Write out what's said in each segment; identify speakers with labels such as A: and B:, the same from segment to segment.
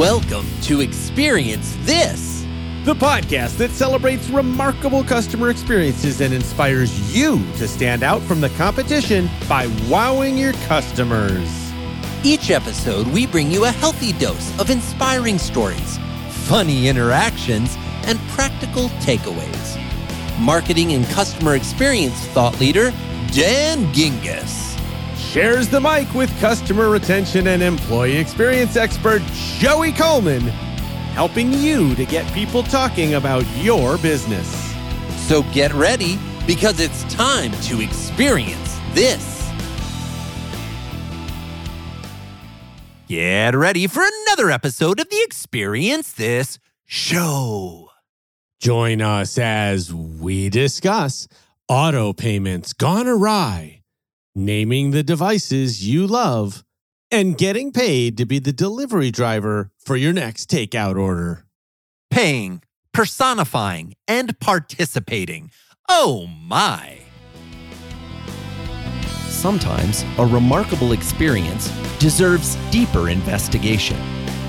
A: Welcome to Experience This,
B: the podcast that celebrates remarkable customer experiences and inspires you to stand out from the competition by wowing your customers.
A: Each episode, we bring you a healthy dose of inspiring stories, funny interactions, and practical takeaways. Marketing and customer experience thought leader, Dan Gingiss
B: shares the mic with customer retention and employee experience expert Joey Coleman, helping you to get people talking about your business.
A: So get ready because it's time to experience this. Get ready for another episode of the Experience This show.
B: Join us as we discuss auto payments gone awry naming the devices you love, and getting paid to be the delivery driver for your next takeout order.
A: Paying, personifying, and participating. Oh my! Sometimes a remarkable experience deserves deeper investigation.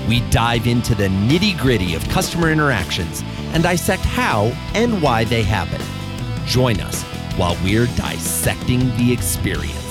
A: We dive into the nitty gritty of customer interactions and dissect how and why they happen. Join us while we're dissecting the experience.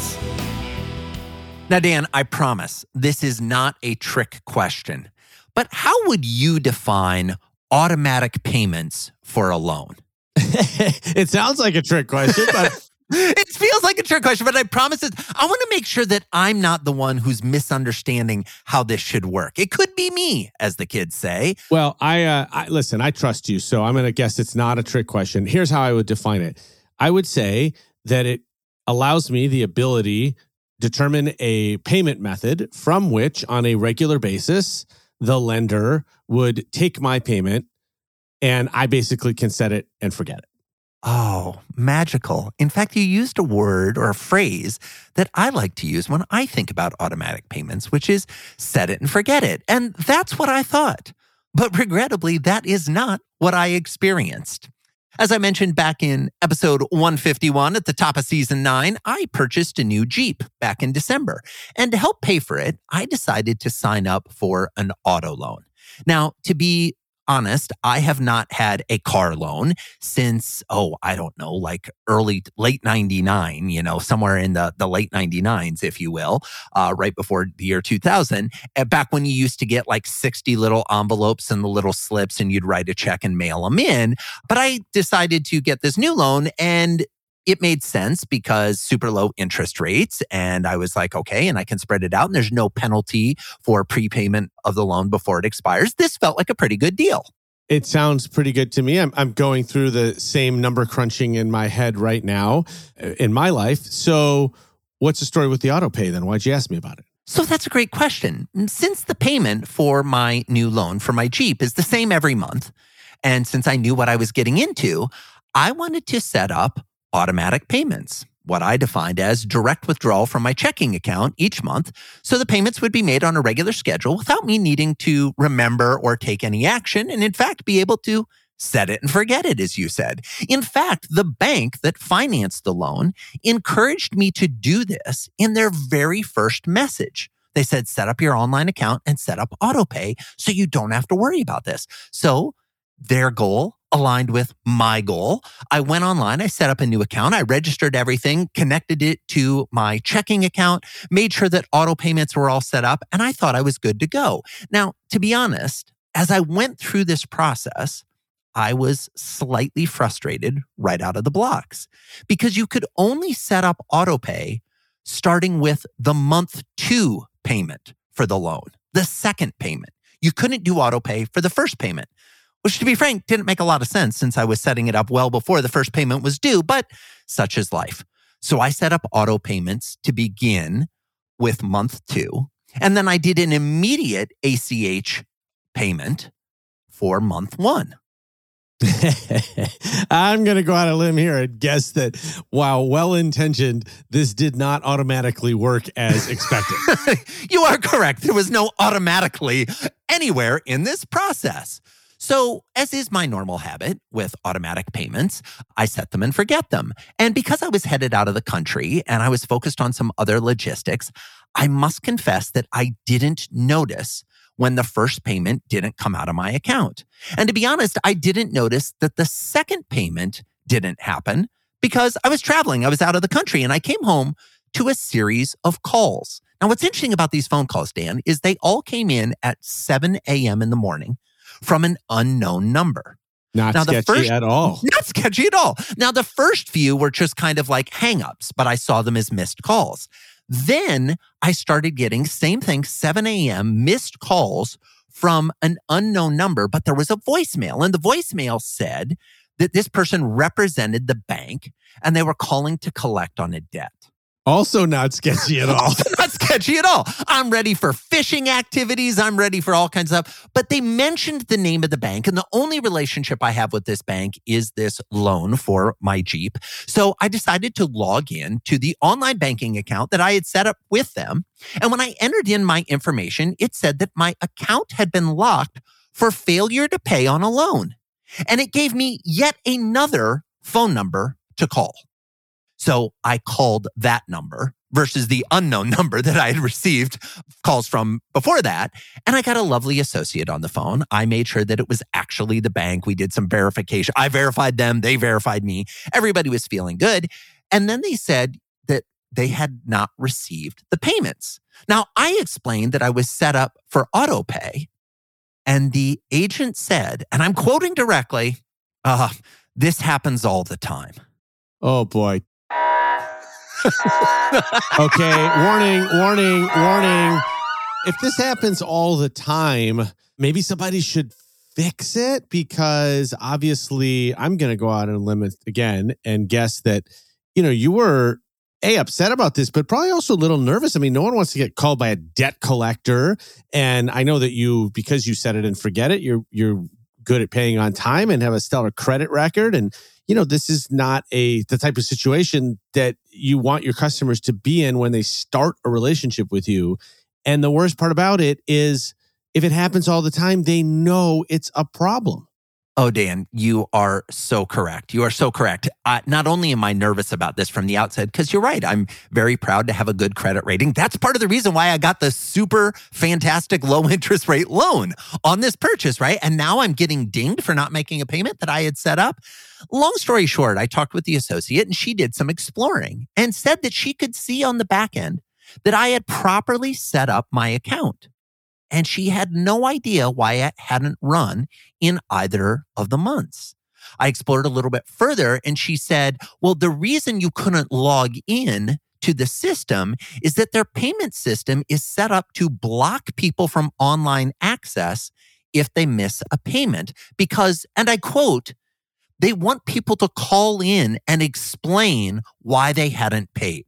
A: Now, Dan, I promise this is not a trick question, but how would you define automatic payments for a loan?
B: it sounds like a trick question, but.
A: it feels like a trick question, but I promise it. I want to make sure that I'm not the one who's misunderstanding how this should work. It could be me, as the kids say.
B: Well, I, uh, I listen. I trust you, so I'm going to guess it's not a trick question. Here's how I would define it I would say that it allows me the ability determine a payment method from which on a regular basis the lender would take my payment and I basically can set it and forget it.
A: Oh, magical. In fact, you used a word or a phrase that I like to use when I think about automatic payments, which is set it and forget it. And that's what I thought. But regrettably, that is not what I experienced. As I mentioned back in episode 151 at the top of season nine, I purchased a new Jeep back in December. And to help pay for it, I decided to sign up for an auto loan. Now, to be honest, I have not had a car loan since, oh, I don't know, like early, late 99, you know, somewhere in the, the late 99s, if you will, uh, right before the year 2000. Back when you used to get like 60 little envelopes and the little slips and you'd write a check and mail them in. But I decided to get this new loan and it made sense because super low interest rates. And I was like, okay, and I can spread it out and there's no penalty for prepayment of the loan before it expires. This felt like a pretty good deal.
B: It sounds pretty good to me. I'm, I'm going through the same number crunching in my head right now uh, in my life. So, what's the story with the auto pay then? Why'd you ask me about it?
A: So that's a great question. Since the payment for my new loan for my Jeep is the same every month, and since I knew what I was getting into, I wanted to set up automatic payments, what I defined as direct withdrawal from my checking account each month. So the payments would be made on a regular schedule without me needing to remember or take any action. And in fact, be able to set it and forget it, as you said. In fact, the bank that financed the loan encouraged me to do this in their very first message. They said, set up your online account and set up autopay so you don't have to worry about this. So their goal aligned with my goal. I went online, I set up a new account, I registered everything, connected it to my checking account, made sure that auto payments were all set up, and I thought I was good to go. Now, to be honest, as I went through this process, I was slightly frustrated right out of the blocks because you could only set up auto pay starting with the month two payment for the loan, the second payment. You couldn't do auto pay for the first payment which to be frank didn't make a lot of sense since I was setting it up well before the first payment was due, but such is life. So I set up auto payments to begin with month two. And then I did an immediate ACH payment for month one.
B: I'm going to go out on a limb here and guess that while well intentioned, this did not automatically work as expected.
A: you are correct. There was no automatically anywhere in this process. So, as is my normal habit with automatic payments, I set them and forget them. And because I was headed out of the country and I was focused on some other logistics, I must confess that I didn't notice when the first payment didn't come out of my account. And to be honest, I didn't notice that the second payment didn't happen because I was traveling. I was out of the country and I came home to a series of calls. Now, what's interesting about these phone calls, Dan, is they all came in at 7 a.m. in the morning from an unknown number.
B: Not now, sketchy first, at all.
A: Not sketchy at all. Now, the first few were just kind of like hangups, but I saw them as missed calls. Then I started getting same thing, 7 a.m. missed calls from an unknown number, but there was a voicemail, and the voicemail said that this person represented the bank and they were calling to collect on a debt.
B: Also, not sketchy at all.
A: not sketchy at all. I'm ready for phishing activities. I'm ready for all kinds of stuff. But they mentioned the name of the bank, and the only relationship I have with this bank is this loan for my Jeep. So I decided to log in to the online banking account that I had set up with them. And when I entered in my information, it said that my account had been locked for failure to pay on a loan. And it gave me yet another phone number to call. So I called that number versus the unknown number that I had received calls from before that. And I got a lovely associate on the phone. I made sure that it was actually the bank. We did some verification. I verified them, they verified me. Everybody was feeling good. And then they said that they had not received the payments. Now, I explained that I was set up for auto pay. And the agent said, and I'm quoting directly, uh, this happens all the time.
B: Oh boy. okay, warning, warning, warning. If this happens all the time, maybe somebody should fix it because obviously I'm going to go out and limit again and guess that, you know, you were a upset about this, but probably also a little nervous. I mean, no one wants to get called by a debt collector. And I know that you, because you said it and forget it, you're, you're good at paying on time and have a stellar credit record. And you know this is not a the type of situation that you want your customers to be in when they start a relationship with you and the worst part about it is if it happens all the time they know it's a problem
A: Oh, Dan, you are so correct. You are so correct. Not only am I nervous about this from the outset, because you're right, I'm very proud to have a good credit rating. That's part of the reason why I got the super fantastic low interest rate loan on this purchase, right? And now I'm getting dinged for not making a payment that I had set up. Long story short, I talked with the associate and she did some exploring and said that she could see on the back end that I had properly set up my account and she had no idea why it hadn't run in either of the months. I explored a little bit further and she said, well, the reason you couldn't log in to the system is that their payment system is set up to block people from online access if they miss a payment because, and I quote, they want people to call in and explain why they hadn't paid.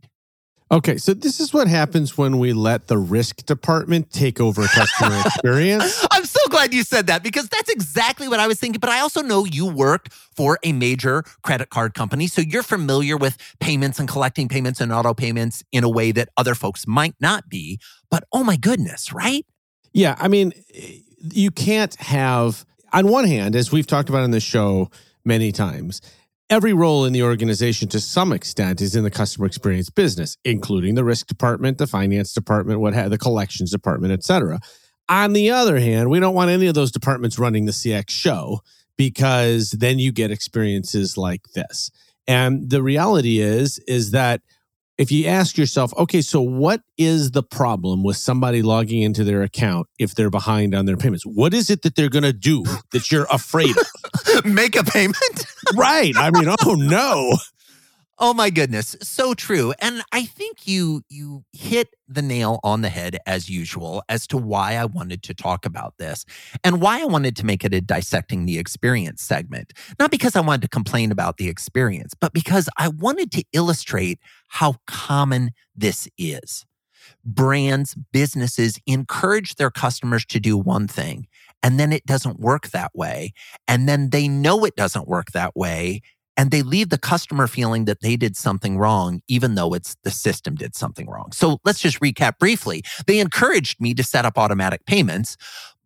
B: Okay, so this is what happens when we let the risk department take over customer experience.
A: I'm so glad you said that because that's exactly what I was thinking. But I also know you worked for a major credit card company. So you're familiar with payments and collecting payments and auto payments in a way that other folks might not be. But oh my goodness, right?
B: Yeah. I mean, you can't have, on one hand, as we've talked about in the show many times, every role in the organization to some extent is in the customer experience business, including the risk department, the finance department, what have the collections department, etc. On the other hand, we don't want any of those departments running the CX show because then you get experiences like this. And the reality is, is that if you ask yourself, okay, so what is the problem with somebody logging into their account if they're behind on their payments? What is it that they're going to do that you're afraid
A: of? Make a payment?
B: right. I mean, oh no.
A: Oh my goodness, so true. And I think you you hit the nail on the head as usual as to why I wanted to talk about this and why I wanted to make it a dissecting the experience segment. Not because I wanted to complain about the experience, but because I wanted to illustrate how common this is. Brands, businesses encourage their customers to do one thing and then it doesn't work that way. And then they know it doesn't work that way and they leave the customer feeling that they did something wrong, even though it's the system did something wrong. So let's just recap briefly. They encouraged me to set up automatic payments,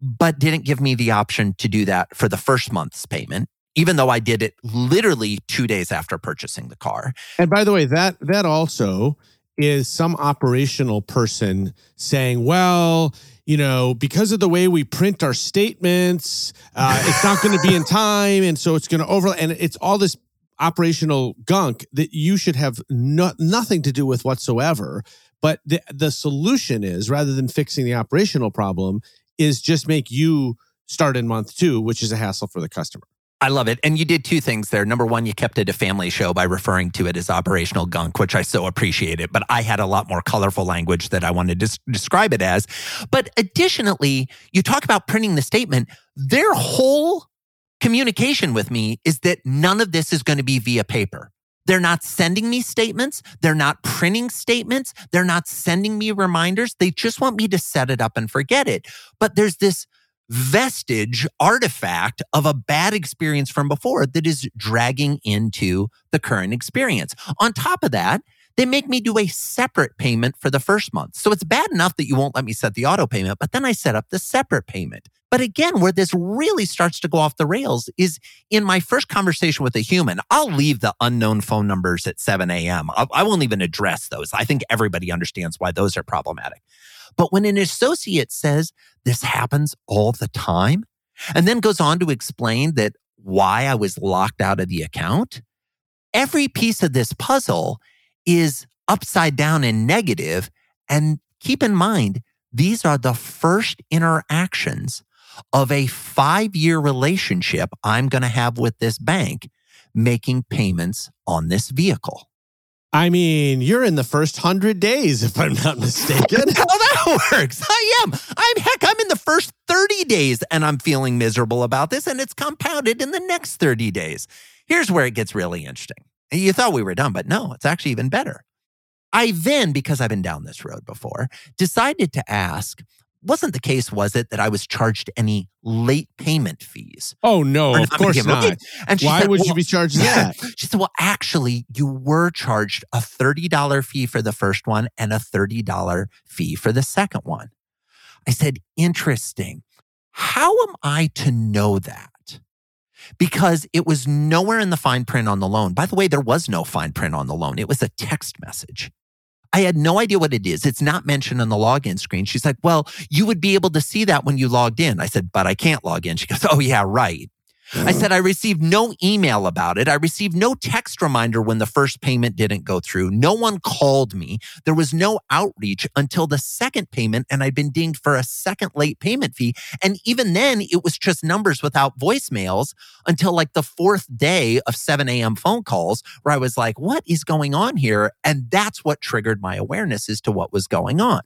A: but didn't give me the option to do that for the first month's payment. Even though I did it literally two days after purchasing the car.
B: And by the way, that that also is some operational person saying, well, you know, because of the way we print our statements, uh, it's not going to be in time. And so it's going to over, and it's all this operational gunk that you should have no, nothing to do with whatsoever. But the, the solution is rather than fixing the operational problem, is just make you start in month two, which is a hassle for the customer.
A: I love it. And you did two things there. Number one, you kept it a family show by referring to it as operational gunk, which I so appreciate it. But I had a lot more colorful language that I wanted to describe it as. But additionally, you talk about printing the statement. Their whole communication with me is that none of this is going to be via paper. They're not sending me statements. They're not printing statements. They're not sending me reminders. They just want me to set it up and forget it. But there's this vestige artifact of a bad experience from before that is dragging into the current experience. On top of that, they make me do a separate payment for the first month. So it's bad enough that you won't let me set the auto payment, but then I set up the separate payment. But again, where this really starts to go off the rails is in my first conversation with a human. I'll leave the unknown phone numbers at 7 a.m. I won't even address those. I think everybody understands why those are problematic. But when an associate says this happens all the time and then goes on to explain that why I was locked out of the account, every piece of this puzzle is upside down and negative. And keep in mind, these are the first interactions of a five year relationship I'm going to have with this bank making payments on this vehicle.
B: I mean, you're in the first hundred days, if I'm not mistaken.
A: How that works. I am. I'm heck, I'm in the first 30 days and I'm feeling miserable about this, and it's compounded in the next 30 days. Here's where it gets really interesting. You thought we were done, but no, it's actually even better. I then, because I've been down this road before, decided to ask wasn't the case, was it, that I was charged any late payment fees?
B: Oh, no, of course not. And Why said, would well, you be charged that?
A: She said, well, actually, you were charged a $30 fee for the first one and a $30 fee for the second one. I said, interesting. How am I to know that? Because it was nowhere in the fine print on the loan. By the way, there was no fine print on the loan. It was a text message. I had no idea what it is. It's not mentioned on the login screen. She's like, Well, you would be able to see that when you logged in. I said, But I can't log in. She goes, Oh, yeah, right. I said, I received no email about it. I received no text reminder when the first payment didn't go through. No one called me. There was no outreach until the second payment, and I'd been dinged for a second late payment fee. And even then, it was just numbers without voicemails until like the fourth day of 7 a.m. phone calls, where I was like, what is going on here? And that's what triggered my awareness as to what was going on.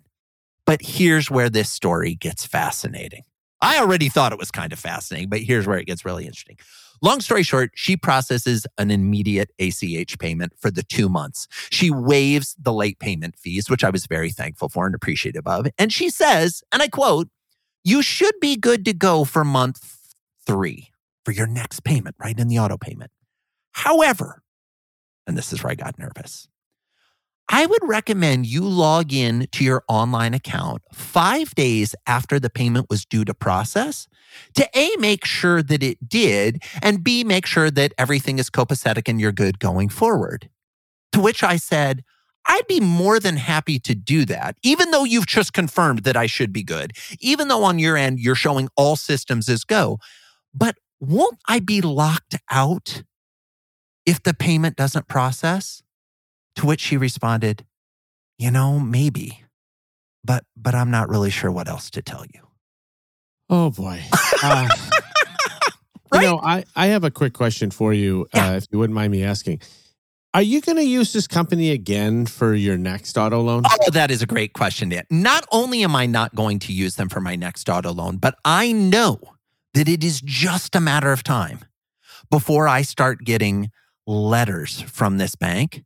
A: But here's where this story gets fascinating. I already thought it was kind of fascinating, but here's where it gets really interesting. Long story short, she processes an immediate ACH payment for the two months. She waives the late payment fees, which I was very thankful for and appreciative of. And she says, and I quote, you should be good to go for month three for your next payment, right? In the auto payment. However, and this is where I got nervous. I would recommend you log in to your online account five days after the payment was due to process to A, make sure that it did, and B, make sure that everything is copacetic and you're good going forward. To which I said, I'd be more than happy to do that, even though you've just confirmed that I should be good, even though on your end you're showing all systems as go. But won't I be locked out if the payment doesn't process? To which she responded, You know, maybe, but, but I'm not really sure what else to tell you.
B: Oh boy. Uh, right? You know, I, I have a quick question for you, yeah. uh, if you wouldn't mind me asking. Are you going to use this company again for your next auto loan?
A: Oh, that is a great question, Dan. Not only am I not going to use them for my next auto loan, but I know that it is just a matter of time before I start getting letters from this bank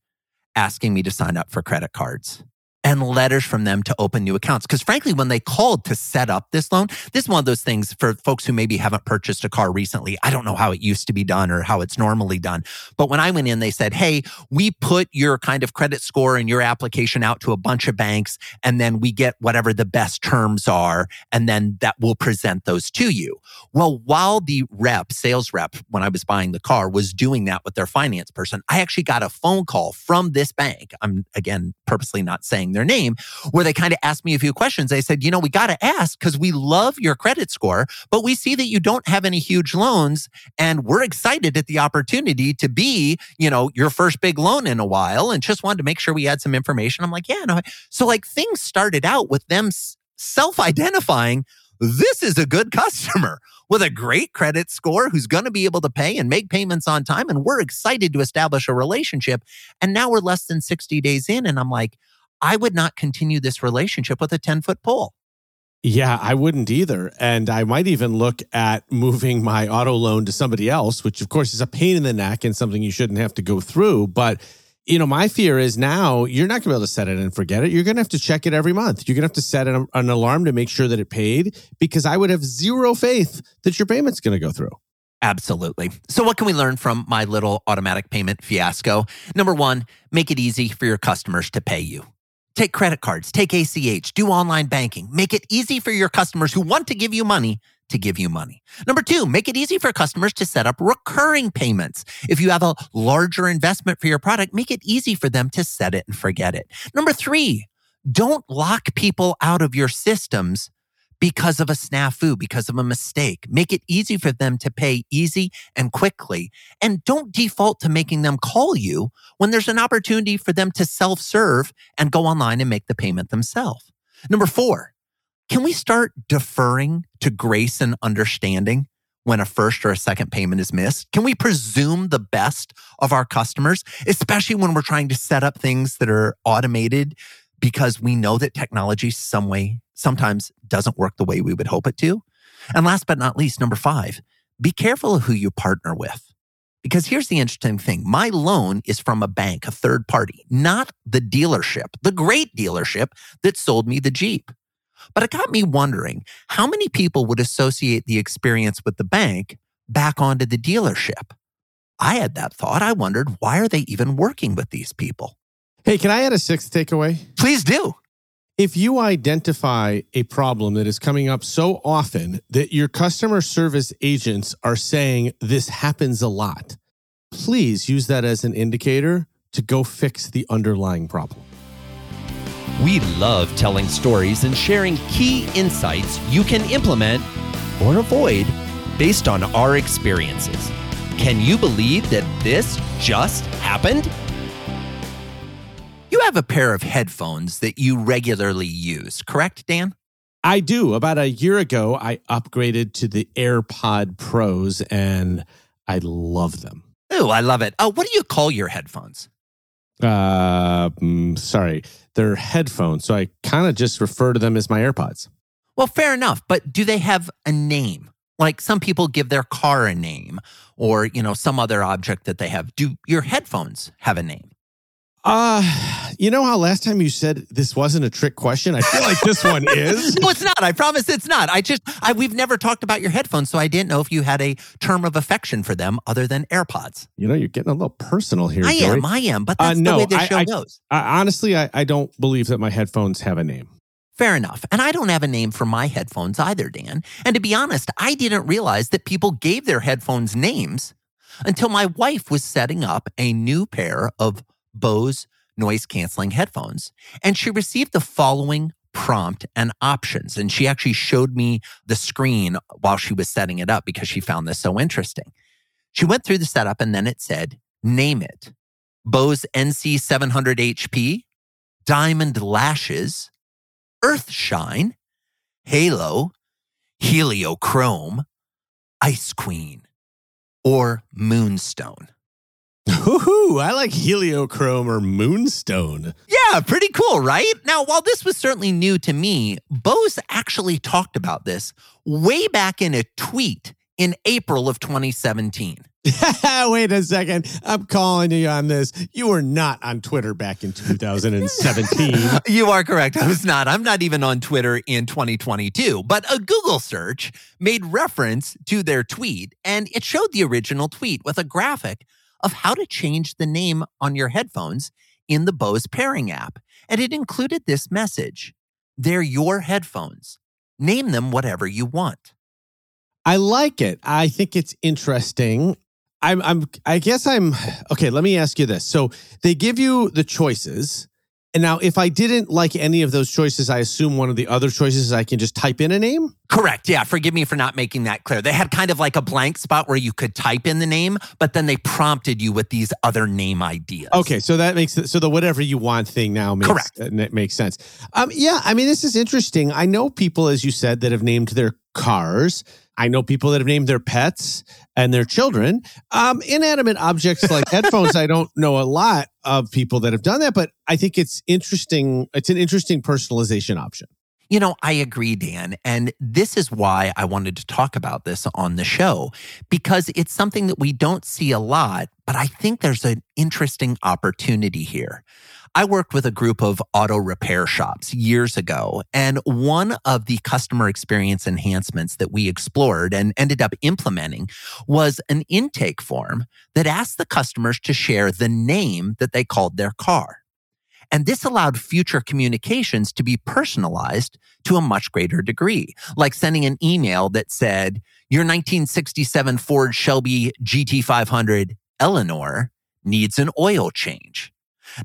A: asking me to sign up for credit cards and letters from them to open new accounts. Because frankly, when they called to set up this loan, this is one of those things for folks who maybe haven't purchased a car recently. I don't know how it used to be done or how it's normally done. But when I went in, they said, Hey, we put your kind of credit score and your application out to a bunch of banks, and then we get whatever the best terms are. And then that will present those to you. Well, while the rep, sales rep, when I was buying the car, was doing that with their finance person, I actually got a phone call from this bank. I'm again purposely not saying their name, where they kind of asked me a few questions. They said, you know, we got to ask because we love your credit score, but we see that you don't have any huge loans. And we're excited at the opportunity to be, you know, your first big loan in a while and just wanted to make sure we had some information. I'm like, yeah, no. So like things started out with them self identifying this is a good customer with a great credit score who's going to be able to pay and make payments on time. And we're excited to establish a relationship. And now we're less than 60 days in. And I'm like, I would not continue this relationship with a 10 foot pole.
B: Yeah, I wouldn't either. And I might even look at moving my auto loan to somebody else, which of course is a pain in the neck and something you shouldn't have to go through. But you know, my fear is now you're not going to be able to set it and forget it. You're going to have to check it every month. You're going to have to set an, an alarm to make sure that it paid because I would have zero faith that your payment's going to go through.
A: Absolutely. So, what can we learn from my little automatic payment fiasco? Number one, make it easy for your customers to pay you. Take credit cards, take ACH, do online banking. Make it easy for your customers who want to give you money to give you money. Number two, make it easy for customers to set up recurring payments. If you have a larger investment for your product, make it easy for them to set it and forget it. Number three, don't lock people out of your systems because of a snafu, because of a mistake. Make it easy for them to pay easy and quickly. And don't default to making them call you when there's an opportunity for them to self serve and go online and make the payment themselves. Number four, can we start deferring to grace and understanding when a first or a second payment is missed? Can we presume the best of our customers, especially when we're trying to set up things that are automated because we know that technology some way sometimes doesn't work the way we would hope it to? And last but not least, number 5, be careful of who you partner with. Because here's the interesting thing. My loan is from a bank, a third party, not the dealership, the great dealership that sold me the Jeep. But it got me wondering how many people would associate the experience with the bank back onto the dealership? I had that thought. I wondered, why are they even working with these people?
B: Hey, can I add a sixth takeaway?
A: Please do.
B: If you identify a problem that is coming up so often that your customer service agents are saying this happens a lot, please use that as an indicator to go fix the underlying problem.
C: We love telling stories and sharing key insights you can implement or avoid based on our experiences. Can you believe that this just happened?
A: You have a pair of headphones that you regularly use, correct, Dan?
B: I do. About a year ago, I upgraded to the AirPod Pros and I love them.
A: Oh, I love it. Oh, what do you call your headphones?
B: Uh, mm, sorry, they're headphones. So I kind of just refer to them as my AirPods.
A: Well, fair enough. But do they have a name? Like some people give their car a name or, you know, some other object that they have. Do your headphones have a name?
B: Uh, you know how last time you said this wasn't a trick question? I feel like this one is.
A: no, it's not. I promise it's not. I just, I, we've never talked about your headphones, so I didn't know if you had a term of affection for them other than AirPods.
B: You know, you're getting a little personal here.
A: I
B: Joey.
A: am. I am. But uh, that's uh, no, the way this show
B: I,
A: goes.
B: I, honestly, I, I don't believe that my headphones have a name.
A: Fair enough. And I don't have a name for my headphones either, Dan. And to be honest, I didn't realize that people gave their headphones names until my wife was setting up a new pair of Bose noise canceling headphones. And she received the following prompt and options. And she actually showed me the screen while she was setting it up because she found this so interesting. She went through the setup and then it said, name it Bose NC 700 HP, Diamond Lashes, Earth Shine, Halo, Heliochrome, Ice Queen, or Moonstone.
B: Ooh, I like heliochrome or moonstone.
A: Yeah, pretty cool, right? Now, while this was certainly new to me, Bose actually talked about this way back in a tweet in April of 2017.
B: Wait a second. I'm calling you on this. You were not on Twitter back in 2017.
A: you are correct. I was not. I'm not even on Twitter in 2022. But a Google search made reference to their tweet, and it showed the original tweet with a graphic of how to change the name on your headphones in the Bose pairing app. And it included this message They're your headphones. Name them whatever you want.
B: I like it. I think it's interesting. I'm I'm I guess I'm okay, let me ask you this. So they give you the choices. And now if I didn't like any of those choices, I assume one of the other choices is I can just type in a name?
A: Correct. Yeah, forgive me for not making that clear. They had kind of like a blank spot where you could type in the name, but then they prompted you with these other name ideas.
B: Okay, so that makes so the whatever you want thing now makes
A: Correct.
B: It makes sense. Um yeah, I mean this is interesting. I know people as you said that have named their cars I know people that have named their pets and their children. Um, inanimate objects like headphones, I don't know a lot of people that have done that, but I think it's interesting. It's an interesting personalization option.
A: You know, I agree, Dan. And this is why I wanted to talk about this on the show, because it's something that we don't see a lot, but I think there's an interesting opportunity here. I worked with a group of auto repair shops years ago, and one of the customer experience enhancements that we explored and ended up implementing was an intake form that asked the customers to share the name that they called their car. And this allowed future communications to be personalized to a much greater degree, like sending an email that said, Your 1967 Ford Shelby GT500 Eleanor needs an oil change.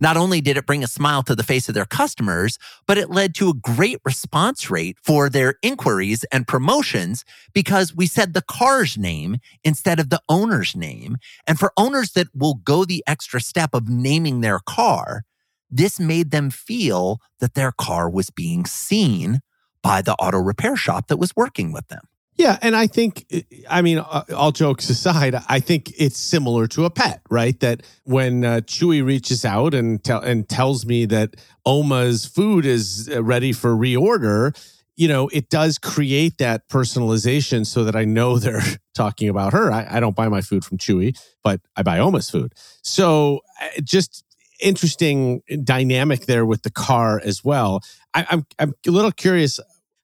A: Not only did it bring a smile to the face of their customers, but it led to a great response rate for their inquiries and promotions because we said the car's name instead of the owner's name. And for owners that will go the extra step of naming their car, this made them feel that their car was being seen by the auto repair shop that was working with them.
B: Yeah, and I think, I mean, uh, all jokes aside, I think it's similar to a pet, right? That when uh, Chewy reaches out and tell and tells me that Oma's food is uh, ready for reorder, you know, it does create that personalization so that I know they're talking about her. I, I don't buy my food from Chewy, but I buy Oma's food. So uh, just interesting dynamic there with the car as well. I, I'm I'm a little curious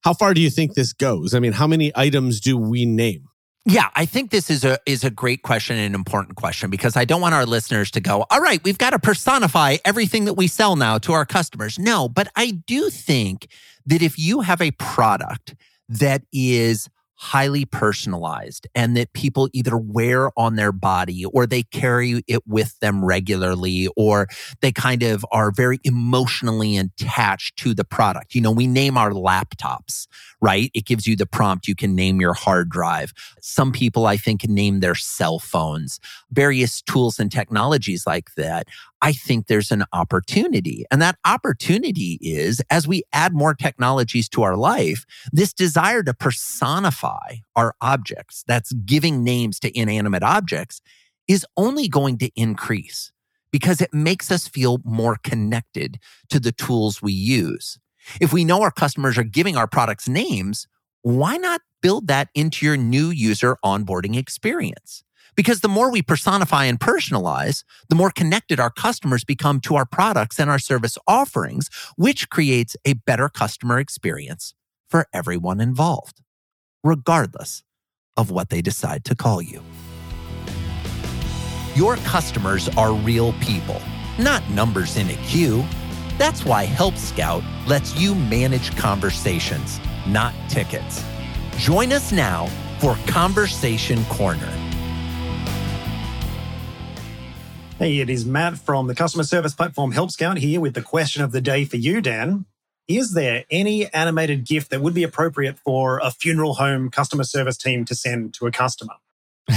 B: how far do you think this goes? I mean, how many items do we name?
A: Yeah, I think this is a is a great question and an important question because I don't want our listeners to go, "All right, we've got to personify everything that we sell now to our customers." No, but I do think that if you have a product that is highly personalized and that people either wear on their body or they carry it with them regularly or they kind of are very emotionally attached to the product. You know, we name our laptops, right? It gives you the prompt. You can name your hard drive. Some people, I think, name their cell phones, various tools and technologies like that. I think there's an opportunity. And that opportunity is as we add more technologies to our life, this desire to personify our objects, that's giving names to inanimate objects, is only going to increase because it makes us feel more connected to the tools we use. If we know our customers are giving our products names, why not build that into your new user onboarding experience? Because the more we personify and personalize, the more connected our customers become to our products and our service offerings, which creates a better customer experience for everyone involved, regardless of what they decide to call you. Your customers are real people, not numbers in a queue. That's why Help Scout lets you manage conversations, not tickets. Join us now for Conversation Corner.
D: Hey, it is Matt from the customer service platform Help Scout here with the question of the day for you, Dan. Is there any animated GIF that would be appropriate for a funeral home customer service team to send to a customer?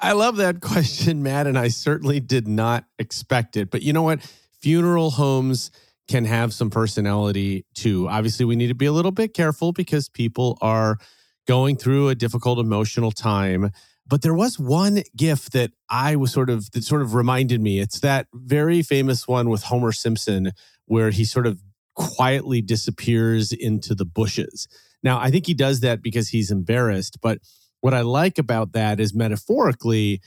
B: I love that question, Matt, and I certainly did not expect it. But you know what? Funeral homes can have some personality too. Obviously, we need to be a little bit careful because people are going through a difficult emotional time. But there was one GIF that I was sort of that sort of reminded me. It's that very famous one with Homer Simpson where he sort of quietly disappears into the bushes. Now, I think he does that because he's embarrassed, but what I like about that is metaphorically,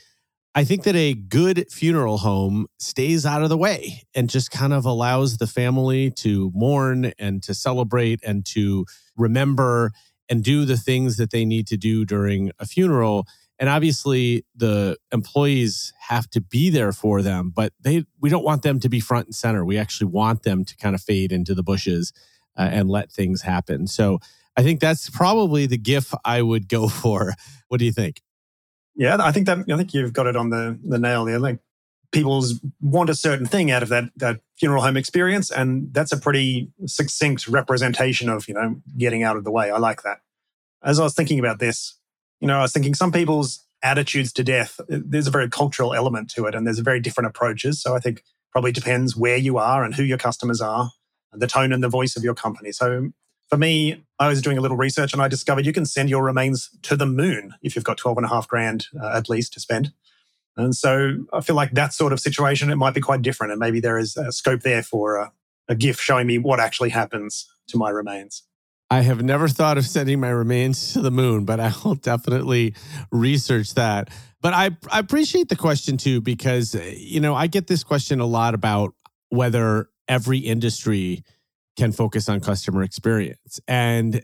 B: I think that a good funeral home stays out of the way and just kind of allows the family to mourn and to celebrate and to remember and do the things that they need to do during a funeral. And obviously the employees have to be there for them, but they we don't want them to be front and center. We actually want them to kind of fade into the bushes uh, and let things happen. So I think that's probably the GIF I would go for. What do you think?
D: Yeah, I think that I think you've got it on the the nail there. Like people want a certain thing out of that that funeral home experience, and that's a pretty succinct representation of you know getting out of the way. I like that. As I was thinking about this, you know, I was thinking some people's attitudes to death. There's a very cultural element to it, and there's very different approaches. So I think probably depends where you are and who your customers are, the tone and the voice of your company. So for me, I was doing a little research and I discovered you can send your remains to the moon if you've got 12 and a half grand uh, at least to spend. And so I feel like that sort of situation, it might be quite different. And maybe there is a scope there for a, a GIF showing me what actually happens to my remains.
B: I have never thought of sending my remains to the moon, but I will definitely research that. But I, I appreciate the question too, because, uh, you know, I get this question a lot about whether every industry can focus on customer experience? And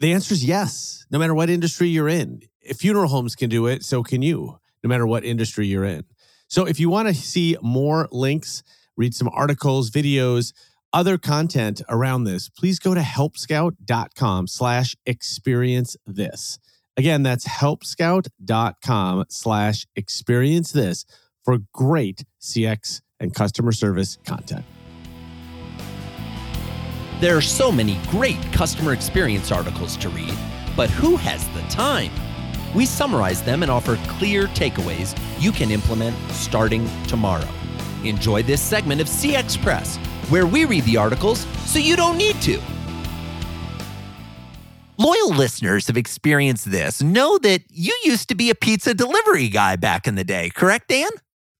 B: the answer is yes, no matter what industry you're in. If funeral homes can do it, so can you, no matter what industry you're in. So if you want to see more links, read some articles, videos, other content around this, please go to helpscout.com slash experience this. Again, that's helpscout.com slash experience this for great CX and customer service content.
C: There are so many great customer experience articles to read, but who has the time? We summarize them and offer clear takeaways you can implement starting tomorrow. Enjoy this segment of CX Press, where we read the articles so you don't need to.
A: Loyal listeners have experienced this know that you used to be a pizza delivery guy back in the day, correct, Dan?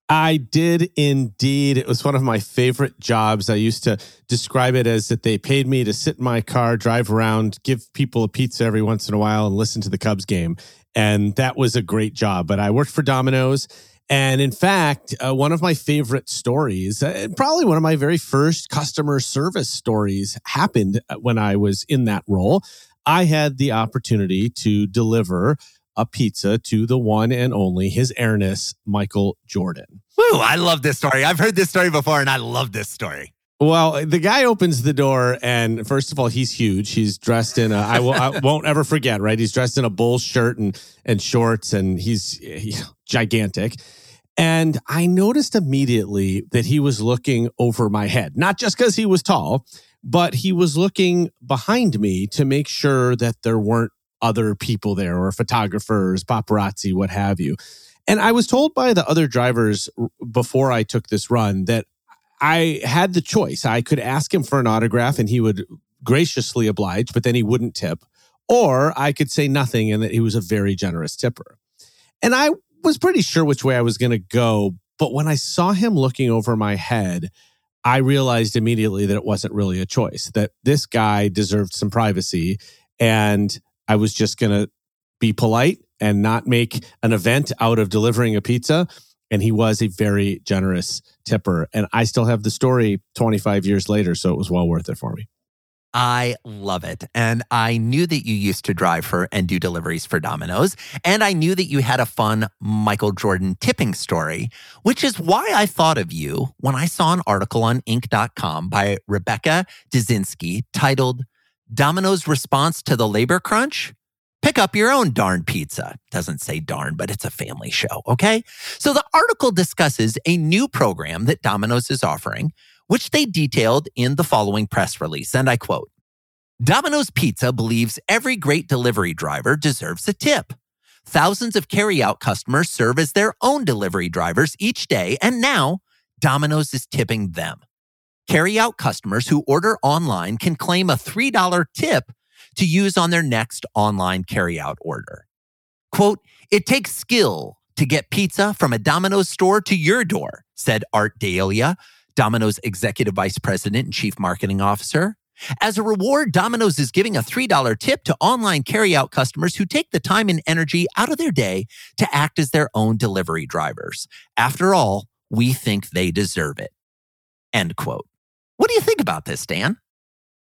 B: I did indeed. It was one of my favorite jobs. I used to describe it as that they paid me to sit in my car, drive around, give people a pizza every once in a while, and listen to the Cubs game. And that was a great job. But I worked for Domino's. And in fact, uh, one of my favorite stories, uh, probably one of my very first customer service stories, happened uh, when I was in that role. I had the opportunity to deliver a pizza to the one and only His Airness Michael Jordan.
A: Woo, I love this story. I've heard this story before and I love this story.
B: Well, the guy opens the door, and first of all, he's huge. He's dressed in a I, will, I won't ever forget, right? He's dressed in a bull shirt and and shorts, and he's, he's gigantic. And I noticed immediately that he was looking over my head, not just because he was tall, but he was looking behind me to make sure that there weren't other people there or photographers, paparazzi, what have you. And I was told by the other drivers before I took this run that I had the choice. I could ask him for an autograph and he would graciously oblige, but then he wouldn't tip. Or I could say nothing and that he was a very generous tipper. And I was pretty sure which way I was going to go. But when I saw him looking over my head, I realized immediately that it wasn't really a choice, that this guy deserved some privacy. And I was just going to be polite and not make an event out of delivering a pizza. And he was a very generous tipper. And I still have the story 25 years later. So it was well worth it for me.
A: I love it. And I knew that you used to drive for and do deliveries for Domino's. And I knew that you had a fun Michael Jordan tipping story, which is why I thought of you when I saw an article on Inc.com by Rebecca Deczynski titled Domino's response to the labor crunch? Pick up your own darn pizza. Doesn't say darn, but it's a family show, okay? So the article discusses a new program that Domino's is offering, which they detailed in the following press release. And I quote Domino's Pizza believes every great delivery driver deserves a tip. Thousands of carryout customers serve as their own delivery drivers each day, and now Domino's is tipping them. Carry-out customers who order online can claim a $3 tip to use on their next online carry-out order. Quote, it takes skill to get pizza from a Domino's store to your door, said Art D'Elia, Domino's executive vice president and chief marketing officer. As a reward, Domino's is giving a $3 tip to online carryout customers who take the time and energy out of their day to act as their own delivery drivers. After all, we think they deserve it. End quote. What do you think about this, Dan?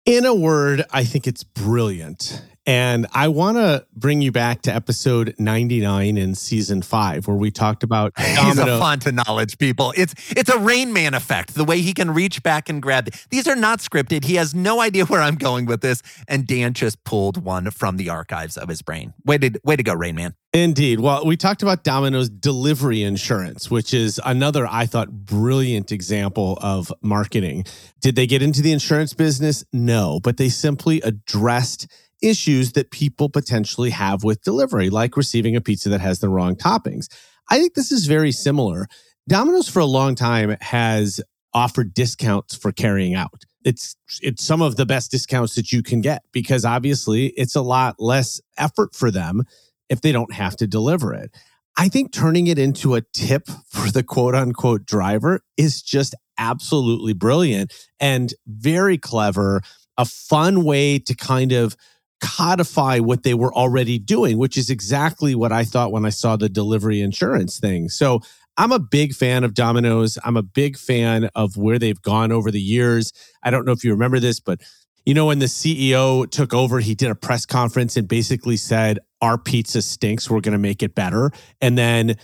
B: In a word, I think it's brilliant. And I want to bring you back to episode 99 in season five, where we talked about
A: He's a font of knowledge, people. It's it's a Rain Man effect. The way he can reach back and grab. These are not scripted. He has no idea where I'm going with this, and Dan just pulled one from the archives of his brain. Way to way to go, Rain Man.
B: Indeed. Well, we talked about Domino's delivery insurance, which is another, I thought, brilliant example of marketing. Did they get into the insurance business? No, but they simply addressed issues that people potentially have with delivery, like receiving a pizza that has the wrong toppings. I think this is very similar. Domino's for a long time has offered discounts for carrying out. It's it's some of the best discounts that you can get because obviously it's a lot less effort for them if they don't have to deliver it. I think turning it into a tip for the quote unquote driver is just absolutely brilliant and very clever, a fun way to kind of codify what they were already doing, which is exactly what I thought when I saw the delivery insurance thing. So I'm a big fan of Domino's. I'm a big fan of where they've gone over the years. I don't know if you remember this, but you know, when the CEO took over, he did a press conference and basically said, Our pizza stinks. We're going to make it better. And then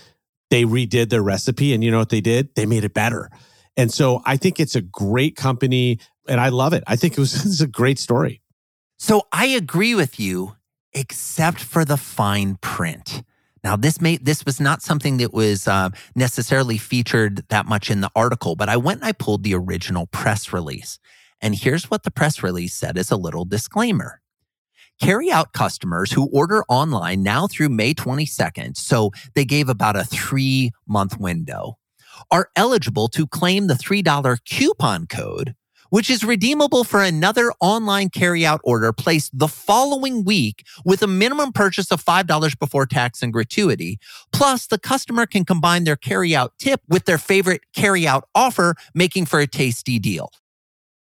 B: they redid their recipe. And you know what they did? They made it better. And so I think it's a great company and I love it. I think it was a great story.
A: So I agree with you, except for the fine print. Now, this may this was not something that was uh, necessarily featured that much in the article, but I went and I pulled the original press release, and here's what the press release said as a little disclaimer. Carry out customers who order online now through May 22nd, so they gave about a three month window, are eligible to claim the $3 coupon code which is redeemable for another online carryout order placed the following week with a minimum purchase of $5 before tax and gratuity. Plus, the customer can combine their carryout tip with their favorite carryout offer, making for a tasty deal.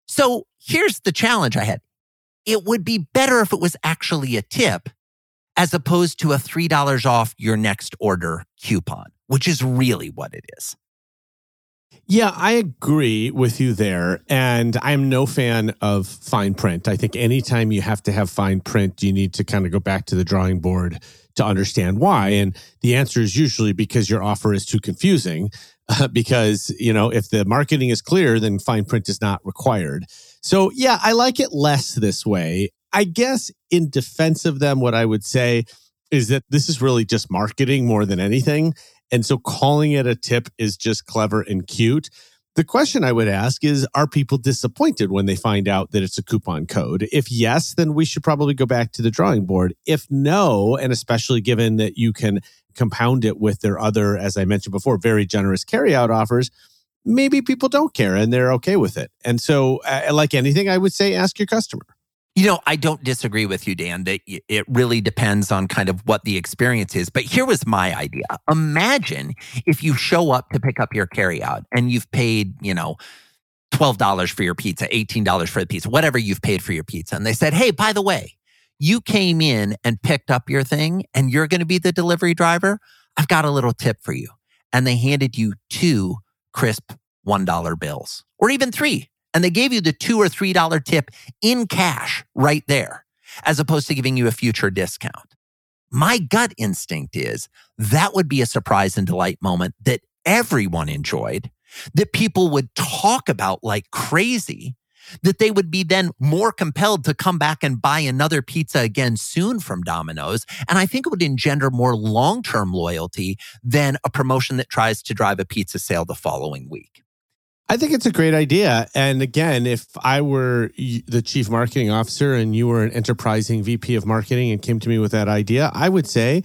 A: So here's the challenge I had. It would be better if it was actually a tip as opposed to a $3 off your next order coupon, which is really what it is.
B: Yeah, I agree with you there. And I'm no fan of fine print. I think anytime you have to have fine print, you need to kind of go back to the drawing board to understand why. And the answer is usually because your offer is too confusing. Uh, because, you know, if the marketing is clear, then fine print is not required. So, yeah, I like it less this way. I guess in defense of them, what I would say is that this is really just marketing more than anything. And so calling it a tip is just clever and cute. The question I would ask is Are people disappointed when they find out that it's a coupon code? If yes, then we should probably go back to the drawing board. If no, and especially given that you can compound it with their other, as I mentioned before, very generous carryout offers, maybe people don't care and they're okay with it. And so, uh, like anything, I would say ask your customer.
A: You know, I don't disagree with you, Dan, that it really depends on kind of what the experience is. But here was my idea. Imagine if you show up to pick up your carryout and you've paid, you know, $12 for your pizza, $18 for the pizza, whatever you've paid for your pizza. And they said, hey, by the way, you came in and picked up your thing and you're going to be the delivery driver. I've got a little tip for you. And they handed you two crisp $1 bills or even three and they gave you the two or three dollar tip in cash right there, as opposed to giving you a future discount. My gut instinct is that would be a surprise and delight moment that everyone enjoyed, that people would talk about like crazy, that they would be then more compelled to come back and buy another pizza again soon from Domino's. And I think it would engender more long term loyalty than a promotion that tries to drive a pizza sale the following week.
B: I think it's a great idea. And again, if I were the chief marketing officer and you were an enterprising VP of marketing and came to me with that idea, I would say,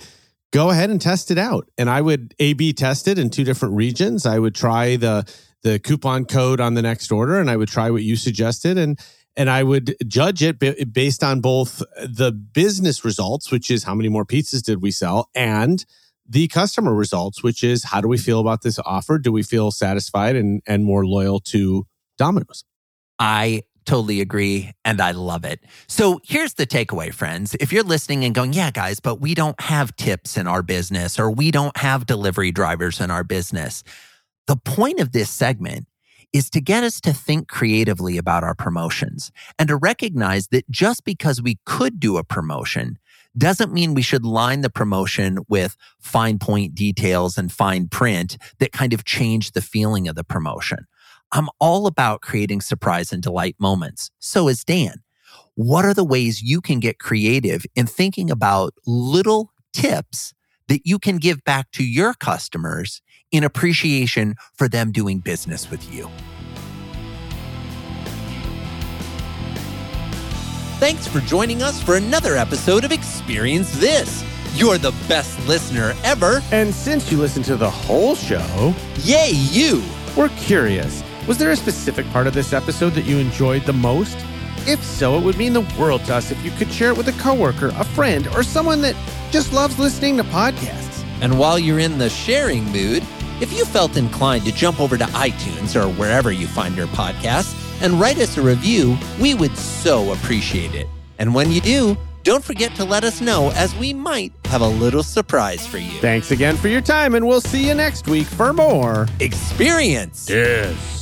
B: go ahead and test it out. And I would A B test it in two different regions. I would try the the coupon code on the next order and I would try what you suggested and and I would judge it based on both the business results, which is how many more pizzas did we sell, and the customer results, which is how do we feel about this offer? Do we feel satisfied and, and more loyal to Domino's?
A: I Totally agree. And I love it. So here's the takeaway, friends. If you're listening and going, yeah, guys, but we don't have tips in our business or we don't have delivery drivers in our business. The point of this segment is to get us to think creatively about our promotions and to recognize that just because we could do a promotion doesn't mean we should line the promotion with fine point details and fine print that kind of change the feeling of the promotion. I'm all about creating surprise and delight moments. So is Dan. What are the ways you can get creative in thinking about little tips that you can give back to your customers in appreciation for them doing business with you? Thanks for joining us for another episode of Experience This. You're the best listener ever.
B: And since you listened to the whole show,
A: yay, you!
B: We're curious. Was there a specific part of this episode that you enjoyed the most? If so, it would mean the world to us if you could share it with a coworker, a friend, or someone that just loves listening to podcasts.
A: And while you're in the sharing mood, if you felt inclined to jump over to iTunes or wherever you find your podcasts and write us a review, we would so appreciate it. And when you do, don't forget to let us know as we might have a little surprise for you.
B: Thanks again for your time, and we'll see you next week for more
A: Experience.
B: Yes.